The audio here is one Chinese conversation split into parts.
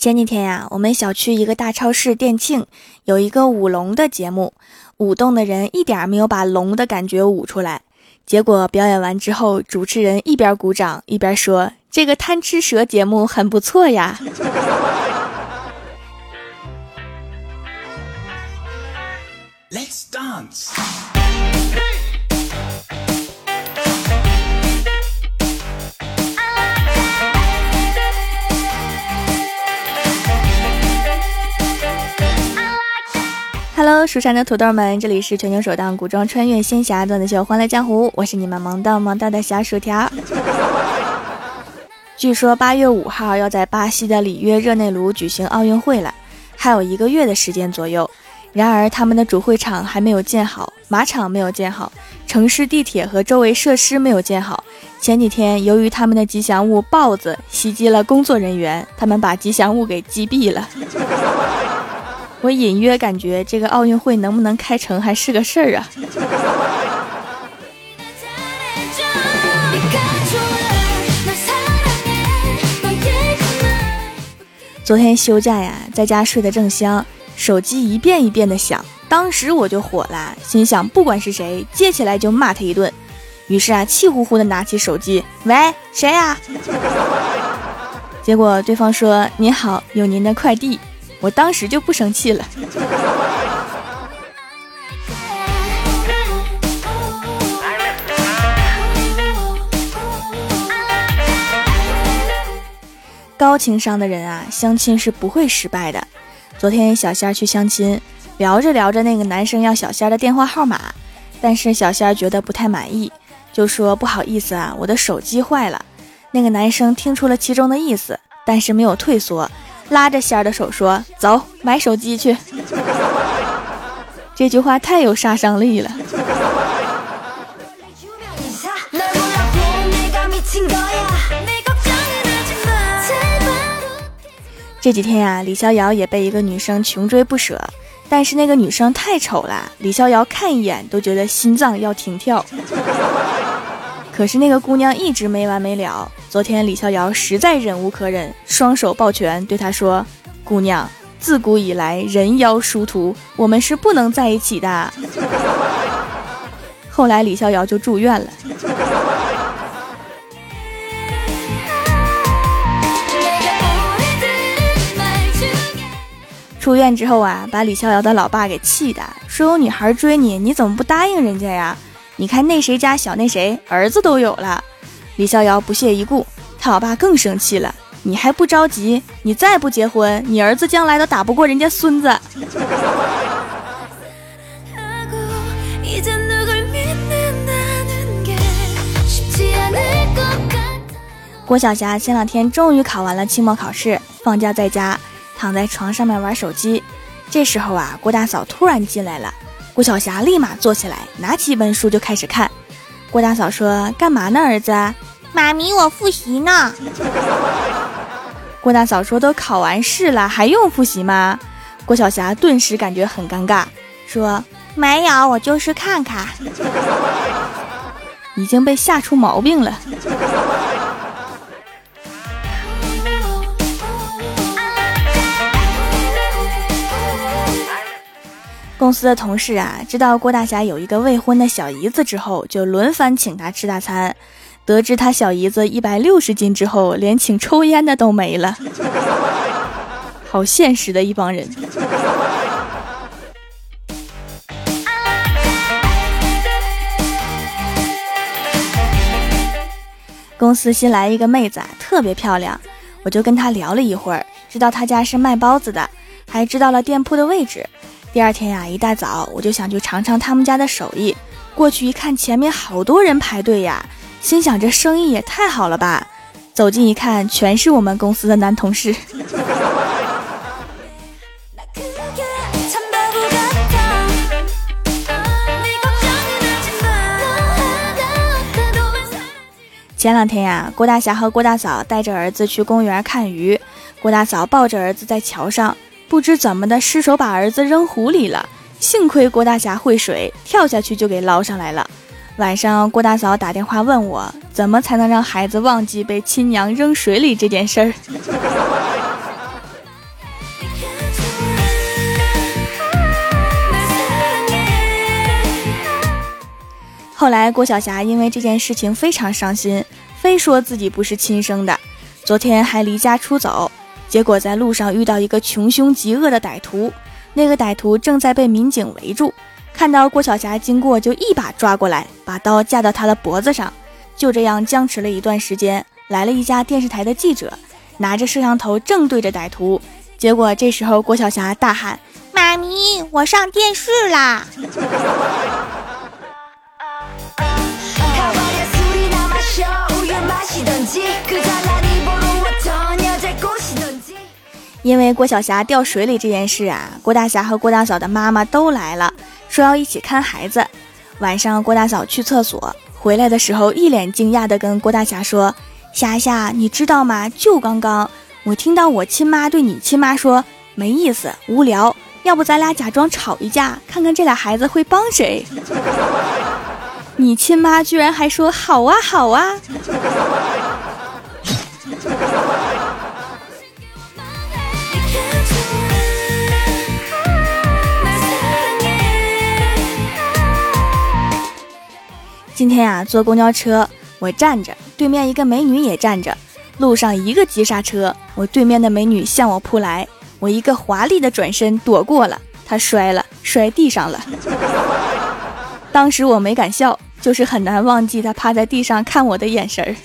前几天呀，我们小区一个大超市店庆，有一个舞龙的节目，舞动的人一点没有把龙的感觉舞出来。结果表演完之后，主持人一边鼓掌一边说：“这个贪吃蛇节目很不错呀。” Let's dance. Hello，蜀山的土豆们，这里是全球首档古装穿越仙侠段子秀《欢乐江湖》，我是你们萌到萌到的小薯条。据说八月五号要在巴西的里约热内卢举行奥运会了，还有一个月的时间左右。然而他们的主会场还没有建好，马场没有建好，城市地铁和周围设施没有建好。前几天由于他们的吉祥物豹子袭击了工作人员，他们把吉祥物给击毙了。我隐约感觉这个奥运会能不能开成还是个事儿啊！昨天休假呀，在家睡得正香，手机一遍一遍的响，当时我就火了，心想不管是谁接起来就骂他一顿。于是啊，气呼呼的拿起手机，喂，谁呀？结果对方说：“您好，有您的快递。”我当时就不生气了。高情商的人啊，相亲是不会失败的。昨天小仙儿去相亲，聊着聊着，那个男生要小仙儿的电话号码，但是小仙儿觉得不太满意，就说不好意思啊，我的手机坏了。那个男生听出了其中的意思，但是没有退缩。拉着仙儿的手说：“走，买手机去。”这句话太有杀伤力了。这几天呀，李逍遥也被一个女生穷追不舍，但是那个女生太丑了，李逍遥看一眼都觉得心脏要停跳。可是那个姑娘一直没完没了。昨天李逍遥实在忍无可忍，双手抱拳对她说：“姑娘，自古以来人妖殊途，我们是不能在一起的。”后来李逍遥就住院了。出院之后啊，把李逍遥的老爸给气的，说有女孩追你，你怎么不答应人家呀？你看那谁家小那谁儿子都有了。李逍遥不屑一顾，他老爸更生气了。你还不着急？你再不结婚，你儿子将来都打不过人家孙子。郭晓霞前两天终于考完了期末考试，放假在家，躺在床上面玩手机。这时候啊，郭大嫂突然进来了，郭晓霞立马坐起来，拿起一本书就开始看。郭大嫂说：“干嘛呢，儿子？”妈咪，我复习呢。郭大嫂说：“都考完试了，还用复习吗？”郭晓霞顿时感觉很尴尬，说：“没有，我就是看看。”已经被吓出毛病了。公司的同事啊，知道郭大侠有一个未婚的小姨子之后，就轮番请他吃大餐。得知他小姨子一百六十斤之后，连请抽烟的都没了。好现实的一帮人。公司新来一个妹子啊，特别漂亮，我就跟她聊了一会儿，知道她家是卖包子的，还知道了店铺的位置。第二天呀，一大早我就想去尝尝他们家的手艺。过去一看，前面好多人排队呀。心想这生意也太好了吧！走近一看，全是我们公司的男同事。前两天呀，郭大侠和郭大嫂带着儿子去公园看鱼，郭大嫂抱着儿子在桥上，不知怎么的失手把儿子扔湖里了。幸亏郭大侠会水跳下去就给捞上来了。晚上郭大嫂打电话问我怎么才能让孩子忘记被亲娘扔水里这件事儿？后来郭晓霞因为这件事情非常伤心非说自己不是亲生的昨天还离家出走。结果在路上遇到一个穷凶极恶的歹徒，那个歹徒正在被民警围住，看到郭晓霞经过就一把抓过来，把刀架到他的脖子上。就这样僵持了一段时间，来了一家电视台的记者，拿着摄像头正对着歹徒。结果这时候郭晓霞大喊：“妈咪，我上电视啦！” 因为郭晓霞掉水里这件事啊，郭大侠和郭大嫂的妈妈都来了，说要一起看孩子。晚上郭大嫂去厕所回来的时候，一脸惊讶地跟郭大侠说：“霞霞，你知道吗？就刚刚我听到我亲妈对你亲妈说，没意思，无聊，要不咱俩假装吵一架，看看这俩孩子会帮谁。”你亲妈居然还说好啊好啊！今天呀，坐公交车，我站着，对面一个美女也站着，路上一个急刹车，我对面的美女向我扑来，我一个华丽的转身躲过了，她摔了，摔地上了。当时我没敢笑。就是很难忘记他趴在地上看我的眼神儿。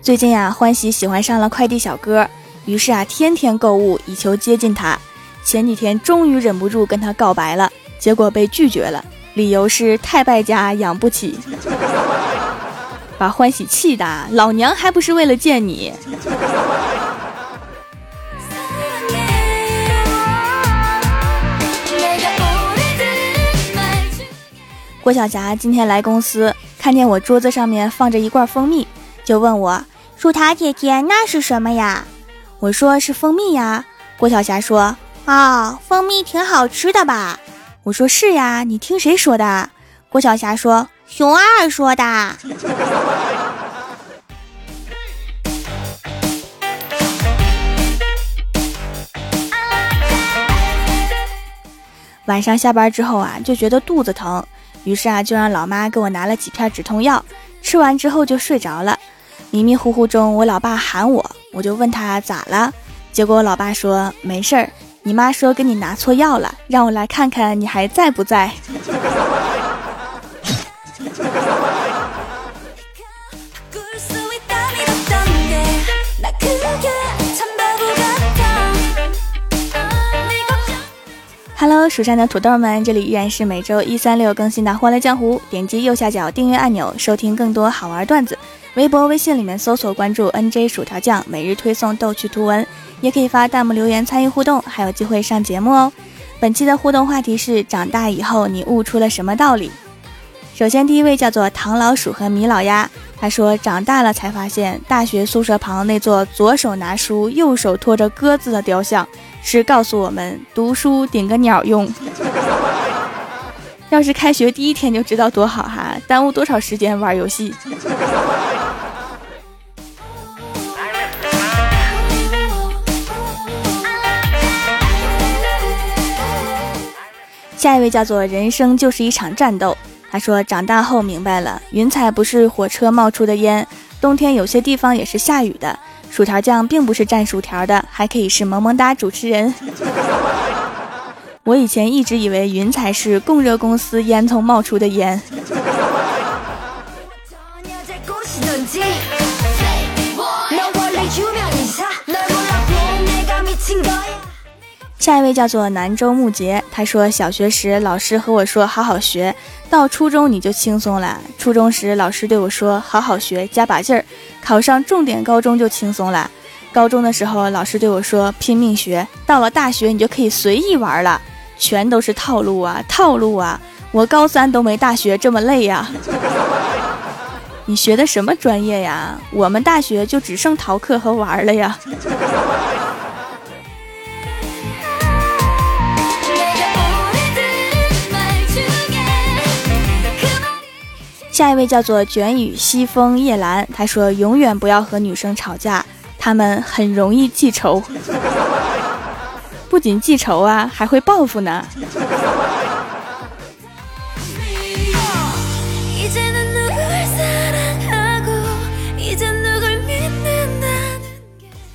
最近呀，欢喜喜欢上了快递小哥，于是啊，天天购物以求接近他。前几天终于忍不住跟他告白了，结果被拒绝了，理由是太败家养不起，把欢喜气的，老娘还不是为了见你。郭晓霞今天来公司，看见我桌子上面放着一罐蜂蜜，就问我：“薯塔姐姐，那是什么呀？”我说：“是蜂蜜呀。”郭晓霞说：“哦，蜂蜜挺好吃的吧？”我说：“是呀。”你听谁说的？郭晓霞说：“熊二说的。”晚上下班之后啊，就觉得肚子疼。于是啊，就让老妈给我拿了几片止痛药，吃完之后就睡着了。迷迷糊糊中，我老爸喊我，我就问他咋了。结果我老爸说没事儿，你妈说给你拿错药了，让我来看看你还在不在。Hello，蜀山的土豆们，这里依然是每周一、三、六更新的《欢乐江湖》。点击右下角订阅按钮，收听更多好玩段子。微博、微信里面搜索关注 “nj 薯条酱”，每日推送逗趣图文，也可以发弹幕留言参与互动，还有机会上节目哦。本期的互动话题是：长大以后你悟出了什么道理？首先，第一位叫做唐老鼠和米老鸭，他说：长大了才发现，大学宿舍旁那座左手拿书、右手托着鸽子的雕像。是告诉我们读书顶个鸟用，要是开学第一天就知道多好哈，耽误多少时间玩游戏。下一位叫做人生就是一场战斗，他说长大后明白了，云彩不是火车冒出的烟，冬天有些地方也是下雨的。薯条酱并不是蘸薯条的，还可以是萌萌哒主持人。我以前一直以为云彩是供热公司烟囱冒出的烟。下一位叫做南州木杰，他说小学时老师和我说好好学，到初中你就轻松了。初中时老师对我说好好学，加把劲儿，考上重点高中就轻松了。高中的时候老师对我说拼命学，到了大学你就可以随意玩了。全都是套路啊，套路啊！我高三都没大学这么累呀。你学的什么专业呀？我们大学就只剩逃课和玩了呀。下一位叫做卷雨西风叶兰，他说：“永远不要和女生吵架，他们很容易记仇，不仅记仇啊，还会报复呢。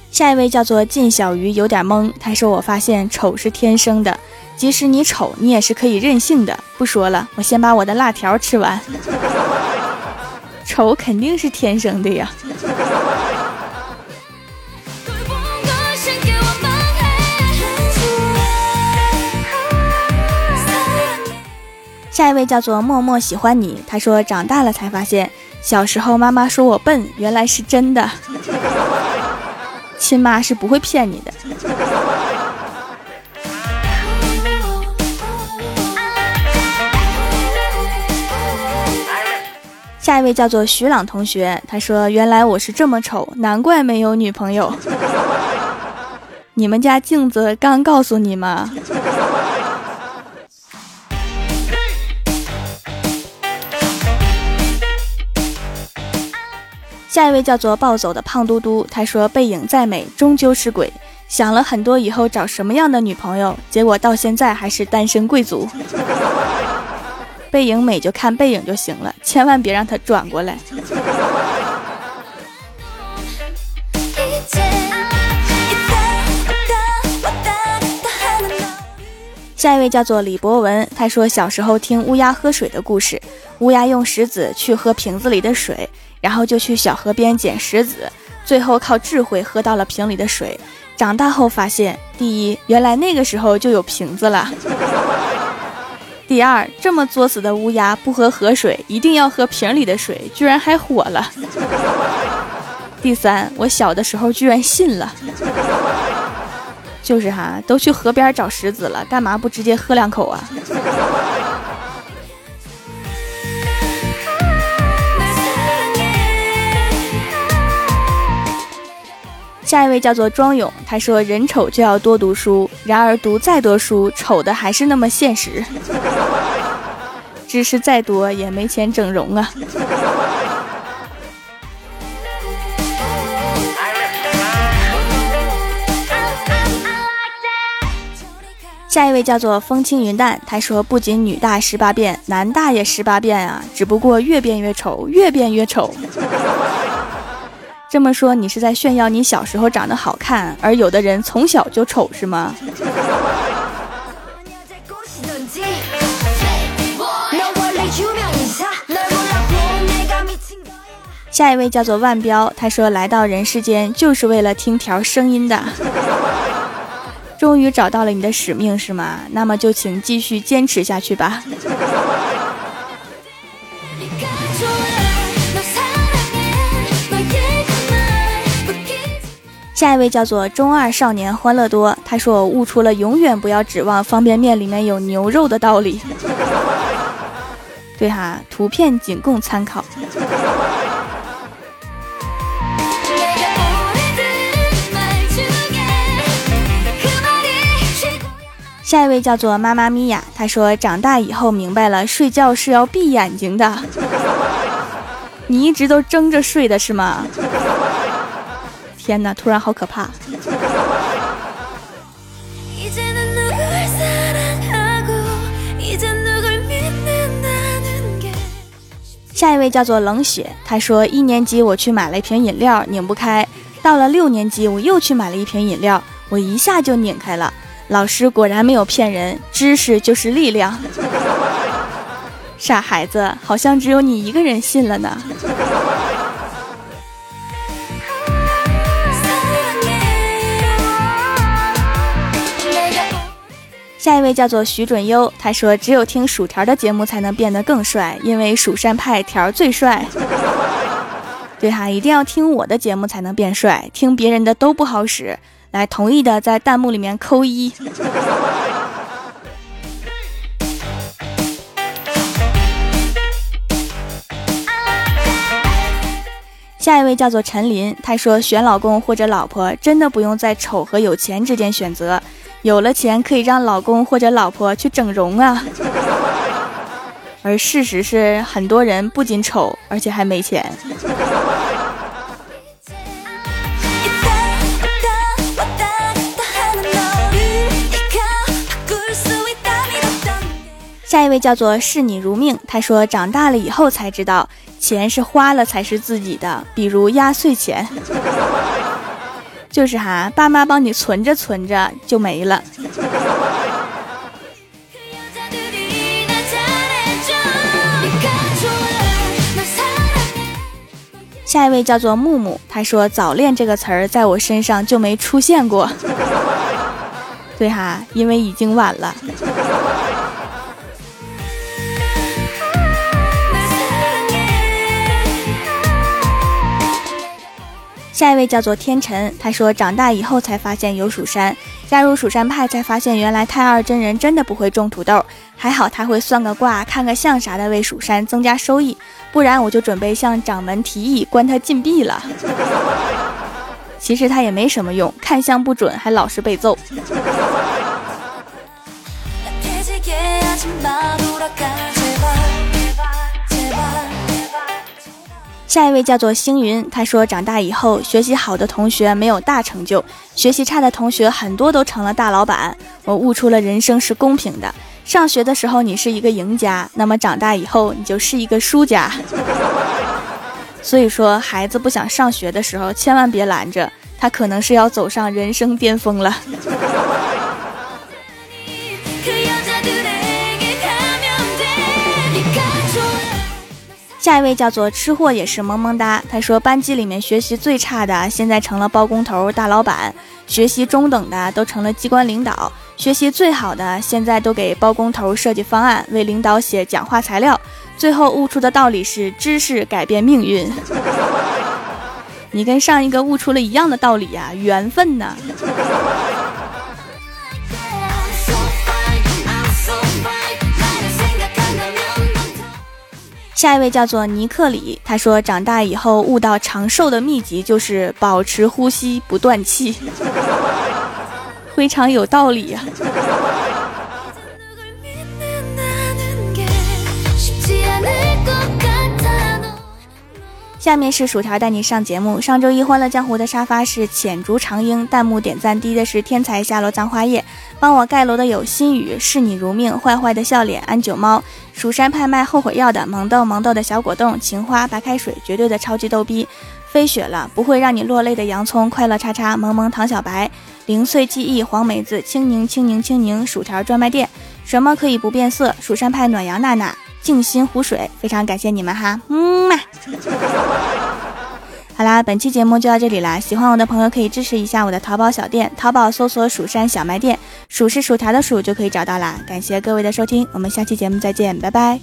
下一位叫做靳小鱼，有点懵。他说：“我发现丑是天生的，即使你丑，你也是可以任性的。”不说了，我先把我的辣条吃完。丑肯定是天生的呀。下一位叫做默默喜欢你。他说：“长大了才发现，小时候妈妈说我笨，原来是真的。”亲妈是不会骗你的。下一位叫做徐朗同学，他说：“原来我是这么丑，难怪没有女朋友。你们家镜子刚告诉你吗？”下一位叫做暴走的胖嘟嘟，他说：“背影再美，终究是鬼。想了很多以后找什么样的女朋友，结果到现在还是单身贵族。背影美就看背影就行了，千万别让他转过来。”下一位叫做李博文，他说：“小时候听乌鸦喝水的故事，乌鸦用石子去喝瓶子里的水。”然后就去小河边捡石子，最后靠智慧喝到了瓶里的水。长大后发现，第一，原来那个时候就有瓶子了；第二，这么作死的乌鸦不喝河水，一定要喝瓶里的水，居然还火了；第三，我小的时候居然信了。就是哈，都去河边找石子了，干嘛不直接喝两口啊？下一位叫做庄勇，他说：“人丑就要多读书，然而读再多书，丑的还是那么现实。知识再多也没钱整容啊。”下一位叫做风轻云淡，他说：“不仅女大十八变，男大也十八变啊，只不过越变越丑，越变越丑。”这么说，你是在炫耀你小时候长得好看，而有的人从小就丑，是吗？下一位叫做万彪，他说来到人世间就是为了听条声音的。终于找到了你的使命，是吗？那么就请继续坚持下去吧。下一位叫做中二少年欢乐多，他说我悟出了永远不要指望方便面里面有牛肉的道理。对哈，图片仅供参考。下一位叫做妈妈咪呀，他说长大以后明白了，睡觉是要闭眼睛的。你一直都睁着睡的是吗？天哪！突然好可怕。下一位叫做冷血，他说一年级我去买了一瓶饮料，拧不开；到了六年级我又去买了一瓶饮料，我一下就拧开了。老师果然没有骗人，知识就是力量。傻孩子，好像只有你一个人信了呢。下一位叫做徐准优，他说：“只有听薯条的节目才能变得更帅，因为蜀山派条最帅。”对哈，一定要听我的节目才能变帅，听别人的都不好使。来，同意的在弹幕里面扣一。下一位叫做陈林，他说：“选老公或者老婆，真的不用在丑和有钱之间选择。”有了钱可以让老公或者老婆去整容啊。而事实是很多人不仅丑而且还没钱。下一位叫做视你如命他说长大了以后才知道钱是花了才是自己的比如压岁钱。就是哈，爸妈帮你存着存着就没了。下一位叫做木木，他说“早恋”这个词儿在我身上就没出现过。对哈，因为已经晚了。下一位叫做天辰，他说长大以后才发现有蜀山，加入蜀山派才发现原来太二真人真的不会种土豆，还好他会算个卦、看个相啥的为蜀山增加收益，不然我就准备向掌门提议关他禁闭了。其实他也没什么用，看相不准还老是被揍。下一位叫做星云，他说长大以后学习好的同学没有大成就，学习差的同学很多都成了大老板。我悟出了人生是公平的，上学的时候你是一个赢家，那么长大以后你就是一个输家。所以说，孩子不想上学的时候，千万别拦着他，可能是要走上人生巅峰了。下一位叫做吃货，也是萌萌哒。他说，班级里面学习最差的，现在成了包工头、大老板；学习中等的，都成了机关领导；学习最好的，现在都给包工头设计方案，为领导写讲话材料。最后悟出的道理是：知识改变命运。你跟上一个悟出了一样的道理呀，缘分呢？下一位叫做尼克里，他说长大以后悟到长寿的秘籍就是保持呼吸不断气，非常有道理呀。下面是薯条带你上节目。上周一欢乐江湖的沙发是浅竹长英，弹幕点赞低的是天才下落葬花叶，帮我盖楼的有心雨，视你如命，坏坏的笑脸，安九猫，蜀山派卖后悔药的萌豆萌豆的小果冻，情花白开水，绝对的超级逗逼，飞雪了不会让你落泪的洋葱，快乐叉叉萌萌糖小白，零碎记忆黄梅子，青柠青柠青柠，薯条专卖店，什么可以不变色？蜀山派暖阳娜娜。静心湖水，非常感谢你们哈，嗯嘛。好啦，本期节目就到这里啦，喜欢我的朋友可以支持一下我的淘宝小店，淘宝搜索“蜀山小卖店”，蜀是薯条的蜀就可以找到啦。感谢各位的收听，我们下期节目再见，拜拜。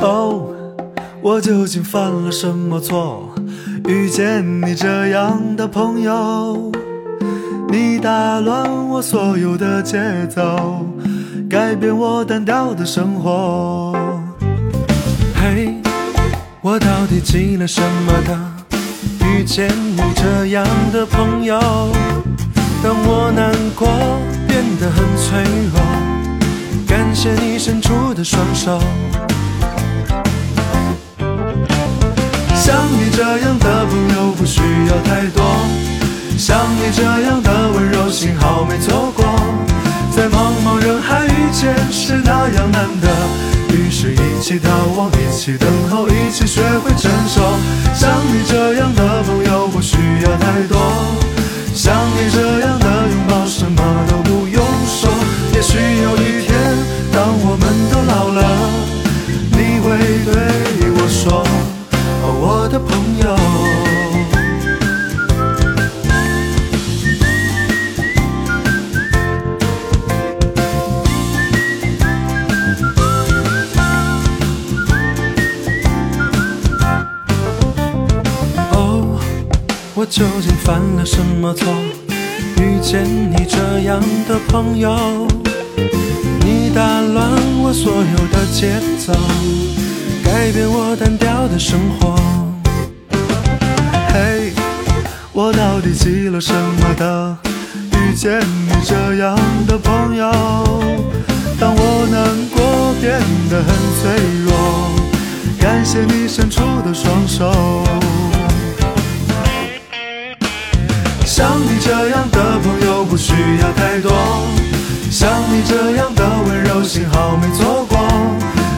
哦我究竟犯了什么错？遇见你这样的朋友，你打乱我所有的节奏，改变我单调的生活。嘿，我到底积了什么的？遇见你这样的朋友，当我难过变得很脆弱，感谢你伸出的双手。像你这样的朋友不需要太多，像你这样的温柔，幸好没错过。在茫茫人海遇见是那样难得，于是一起逃亡，一起等候，一起学会承受。像你这样的朋友不需要太多，像你这样的拥抱，什么都不用说。也许有犯了什么错？遇见你这样的朋友，你打乱我所有的节奏。改变我单调的生活。嘿，我到底积了什么德？遇见你这样的朋友，当我难过变得很脆弱，感谢你伸出的双手。像你这样的朋友不需要太多，像你这样的温柔，幸好没错过。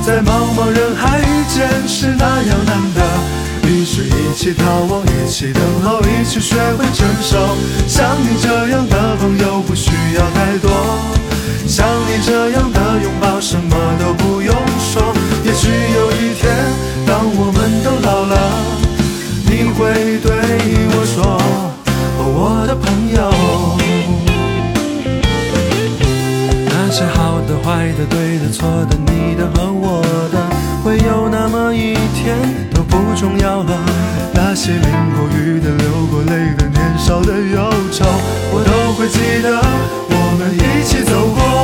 在茫茫人海遇见是那样难得，于是一起逃亡，一起等候，一起学会承受。像你这样的朋友不需要太多，像你这样的拥抱什么都不用说。也许有一天，当我们都老了，你会对我说，的、对的、错的、你的和我的，会有那么一天都不重要了。那些淋过雨的、流过泪的、年少的忧愁，我都会记得，我们一起走过。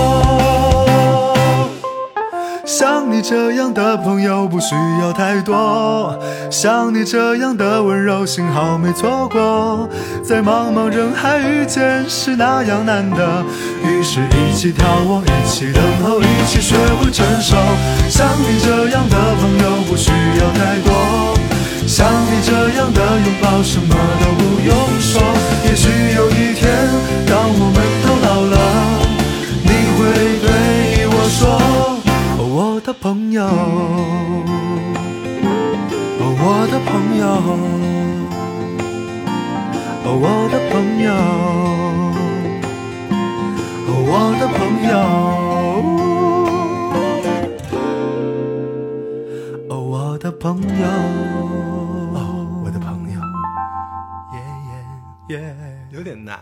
你这样的朋友不需要太多，像你这样的温柔，幸好没错过。在茫茫人海遇见是那样难得，于是一起眺望，一起等候，一起学会承受。像你这样的朋友不需要太多，像你这样的拥抱，什么都不用说。也许有一朋友，哦，我的朋友，哦，我的朋友，哦，我的朋友，哦，我的朋友，哦，我的朋友，耶耶耶，有点难。